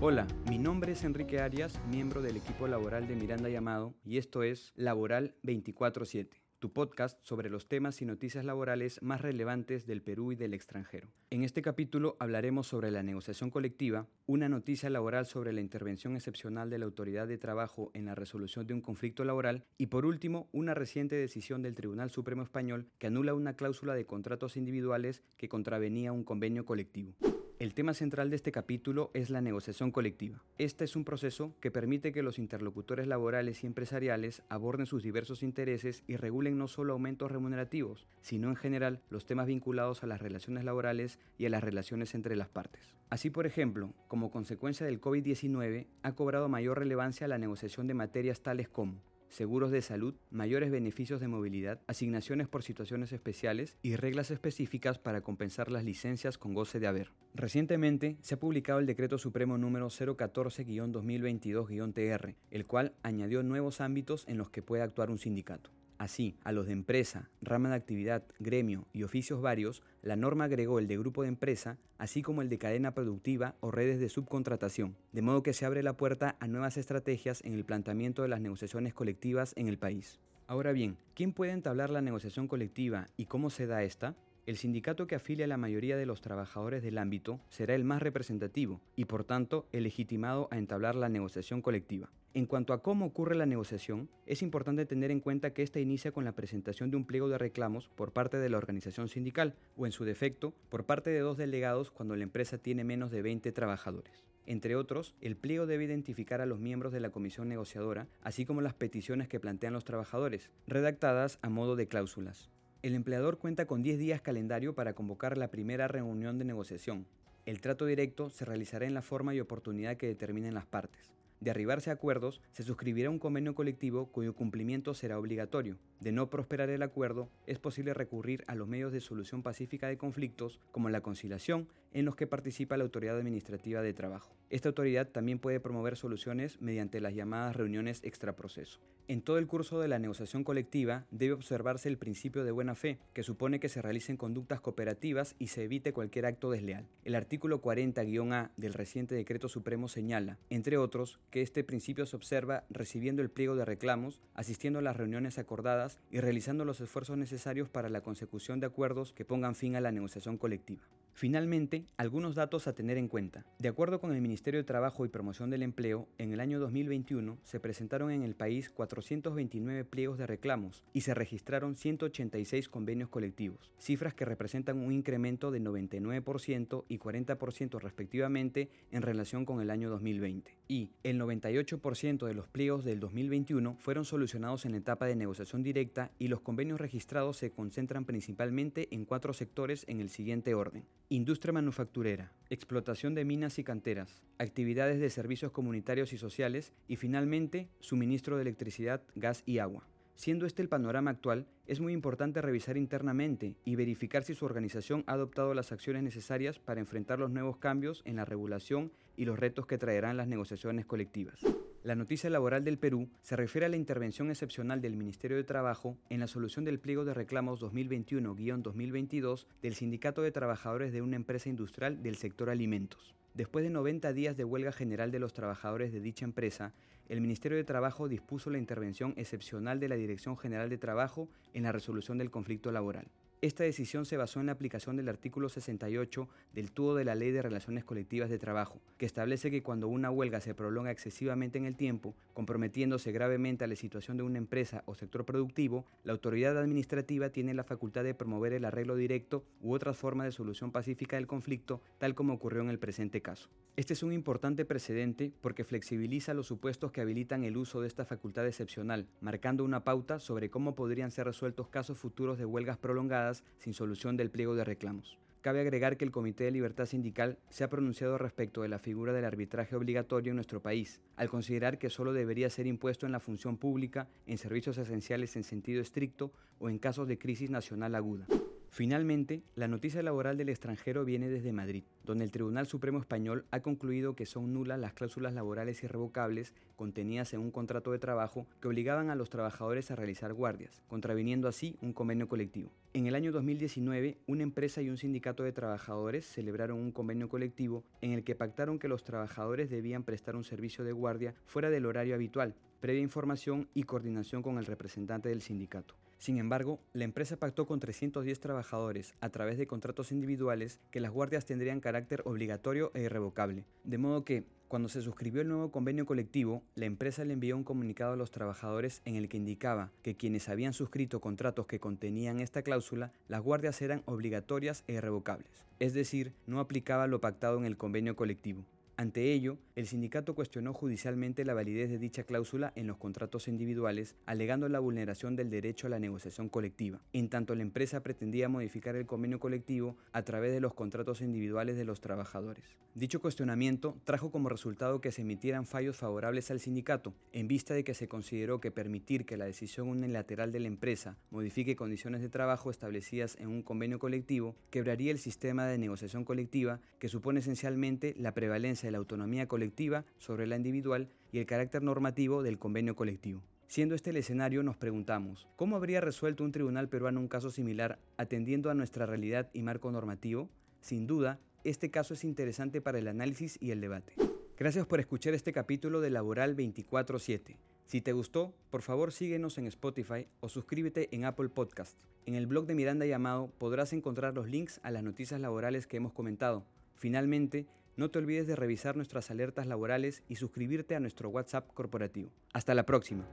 Hola, mi nombre es Enrique Arias, miembro del equipo laboral de Miranda Llamado, y esto es Laboral 24-7 tu podcast sobre los temas y noticias laborales más relevantes del Perú y del extranjero. En este capítulo hablaremos sobre la negociación colectiva, una noticia laboral sobre la intervención excepcional de la Autoridad de Trabajo en la resolución de un conflicto laboral y por último una reciente decisión del Tribunal Supremo Español que anula una cláusula de contratos individuales que contravenía un convenio colectivo. El tema central de este capítulo es la negociación colectiva. Este es un proceso que permite que los interlocutores laborales y empresariales aborden sus diversos intereses y regulen no solo aumentos remunerativos, sino en general los temas vinculados a las relaciones laborales y a las relaciones entre las partes. Así, por ejemplo, como consecuencia del COVID-19, ha cobrado mayor relevancia la negociación de materias tales como seguros de salud, mayores beneficios de movilidad, asignaciones por situaciones especiales y reglas específicas para compensar las licencias con goce de haber. Recientemente se ha publicado el Decreto Supremo número 014-2022-TR, el cual añadió nuevos ámbitos en los que puede actuar un sindicato. Así, a los de empresa, rama de actividad, gremio y oficios varios, la norma agregó el de grupo de empresa, así como el de cadena productiva o redes de subcontratación, de modo que se abre la puerta a nuevas estrategias en el planteamiento de las negociaciones colectivas en el país. Ahora bien, ¿quién puede entablar la negociación colectiva y cómo se da esta? El sindicato que afilia a la mayoría de los trabajadores del ámbito será el más representativo y por tanto el legitimado a entablar la negociación colectiva. En cuanto a cómo ocurre la negociación, es importante tener en cuenta que esta inicia con la presentación de un pliego de reclamos por parte de la organización sindical o en su defecto por parte de dos delegados cuando la empresa tiene menos de 20 trabajadores. Entre otros, el pliego debe identificar a los miembros de la comisión negociadora, así como las peticiones que plantean los trabajadores, redactadas a modo de cláusulas. El empleador cuenta con 10 días calendario para convocar la primera reunión de negociación. El trato directo se realizará en la forma y oportunidad que determinen las partes. De arribarse a acuerdos, se suscribirá un convenio colectivo cuyo cumplimiento será obligatorio. De no prosperar el acuerdo, es posible recurrir a los medios de solución pacífica de conflictos, como la conciliación, en los que participa la Autoridad Administrativa de Trabajo. Esta autoridad también puede promover soluciones mediante las llamadas reuniones extraproceso. En todo el curso de la negociación colectiva debe observarse el principio de buena fe, que supone que se realicen conductas cooperativas y se evite cualquier acto desleal. El artículo 40-A del reciente decreto supremo señala, entre otros, que este principio se observa recibiendo el pliego de reclamos, asistiendo a las reuniones acordadas y realizando los esfuerzos necesarios para la consecución de acuerdos que pongan fin a la negociación colectiva. Finalmente, algunos datos a tener en cuenta. De acuerdo con el Ministerio de Trabajo y Promoción del Empleo, en el año 2021 se presentaron en el país 429 pliegos de reclamos y se registraron 186 convenios colectivos, cifras que representan un incremento de 99% y 40% respectivamente en relación con el año 2020. Y el 98% de los pliegos del 2021 fueron solucionados en la etapa de negociación directa y los convenios registrados se concentran principalmente en cuatro sectores en el siguiente orden Industria manufacturera, explotación de minas y canteras, actividades de servicios comunitarios y sociales y finalmente suministro de electricidad, gas y agua. Siendo este el panorama actual, es muy importante revisar internamente y verificar si su organización ha adoptado las acciones necesarias para enfrentar los nuevos cambios en la regulación y los retos que traerán las negociaciones colectivas. La noticia laboral del Perú se refiere a la intervención excepcional del Ministerio de Trabajo en la solución del pliego de reclamos 2021-2022 del Sindicato de Trabajadores de una empresa industrial del sector alimentos. Después de 90 días de huelga general de los trabajadores de dicha empresa, el Ministerio de Trabajo dispuso la intervención excepcional de la Dirección General de Trabajo en la resolución del conflicto laboral. Esta decisión se basó en la aplicación del artículo 68 del tubo de la Ley de Relaciones Colectivas de Trabajo, que establece que cuando una huelga se prolonga excesivamente en el tiempo, comprometiéndose gravemente a la situación de una empresa o sector productivo, la autoridad administrativa tiene la facultad de promover el arreglo directo u otra forma de solución pacífica del conflicto, tal como ocurrió en el presente caso. Este es un importante precedente porque flexibiliza los supuestos que habilitan el uso de esta facultad excepcional, marcando una pauta sobre cómo podrían ser resueltos casos futuros de huelgas prolongadas sin solución del pliego de reclamos. Cabe agregar que el Comité de Libertad Sindical se ha pronunciado respecto de la figura del arbitraje obligatorio en nuestro país, al considerar que solo debería ser impuesto en la función pública, en servicios esenciales en sentido estricto o en casos de crisis nacional aguda. Finalmente, la noticia laboral del extranjero viene desde Madrid, donde el Tribunal Supremo Español ha concluido que son nulas las cláusulas laborales irrevocables contenidas en un contrato de trabajo que obligaban a los trabajadores a realizar guardias, contraviniendo así un convenio colectivo. En el año 2019, una empresa y un sindicato de trabajadores celebraron un convenio colectivo en el que pactaron que los trabajadores debían prestar un servicio de guardia fuera del horario habitual, previa información y coordinación con el representante del sindicato. Sin embargo, la empresa pactó con 310 trabajadores a través de contratos individuales que las guardias tendrían carácter obligatorio e irrevocable, de modo que, cuando se suscribió el nuevo convenio colectivo, la empresa le envió un comunicado a los trabajadores en el que indicaba que quienes habían suscrito contratos que contenían esta cláusula, las guardias eran obligatorias e irrevocables, es decir, no aplicaba lo pactado en el convenio colectivo. Ante ello, el sindicato cuestionó judicialmente la validez de dicha cláusula en los contratos individuales, alegando la vulneración del derecho a la negociación colectiva, en tanto la empresa pretendía modificar el convenio colectivo a través de los contratos individuales de los trabajadores. Dicho cuestionamiento trajo como resultado que se emitieran fallos favorables al sindicato, en vista de que se consideró que permitir que la decisión unilateral de la empresa modifique condiciones de trabajo establecidas en un convenio colectivo quebraría el sistema de negociación colectiva que supone esencialmente la prevalencia de la autonomía colectiva sobre la individual y el carácter normativo del convenio colectivo. Siendo este el escenario, nos preguntamos, ¿cómo habría resuelto un tribunal peruano un caso similar atendiendo a nuestra realidad y marco normativo? Sin duda, este caso es interesante para el análisis y el debate. Gracias por escuchar este capítulo de Laboral 24-7. Si te gustó, por favor síguenos en Spotify o suscríbete en Apple Podcast. En el blog de Miranda Llamado podrás encontrar los links a las noticias laborales que hemos comentado. Finalmente, no te olvides de revisar nuestras alertas laborales y suscribirte a nuestro WhatsApp corporativo. Hasta la próxima.